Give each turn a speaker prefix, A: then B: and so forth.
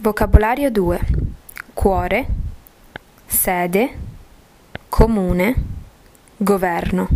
A: Vocabolario 2. Cuore, sede, comune, governo.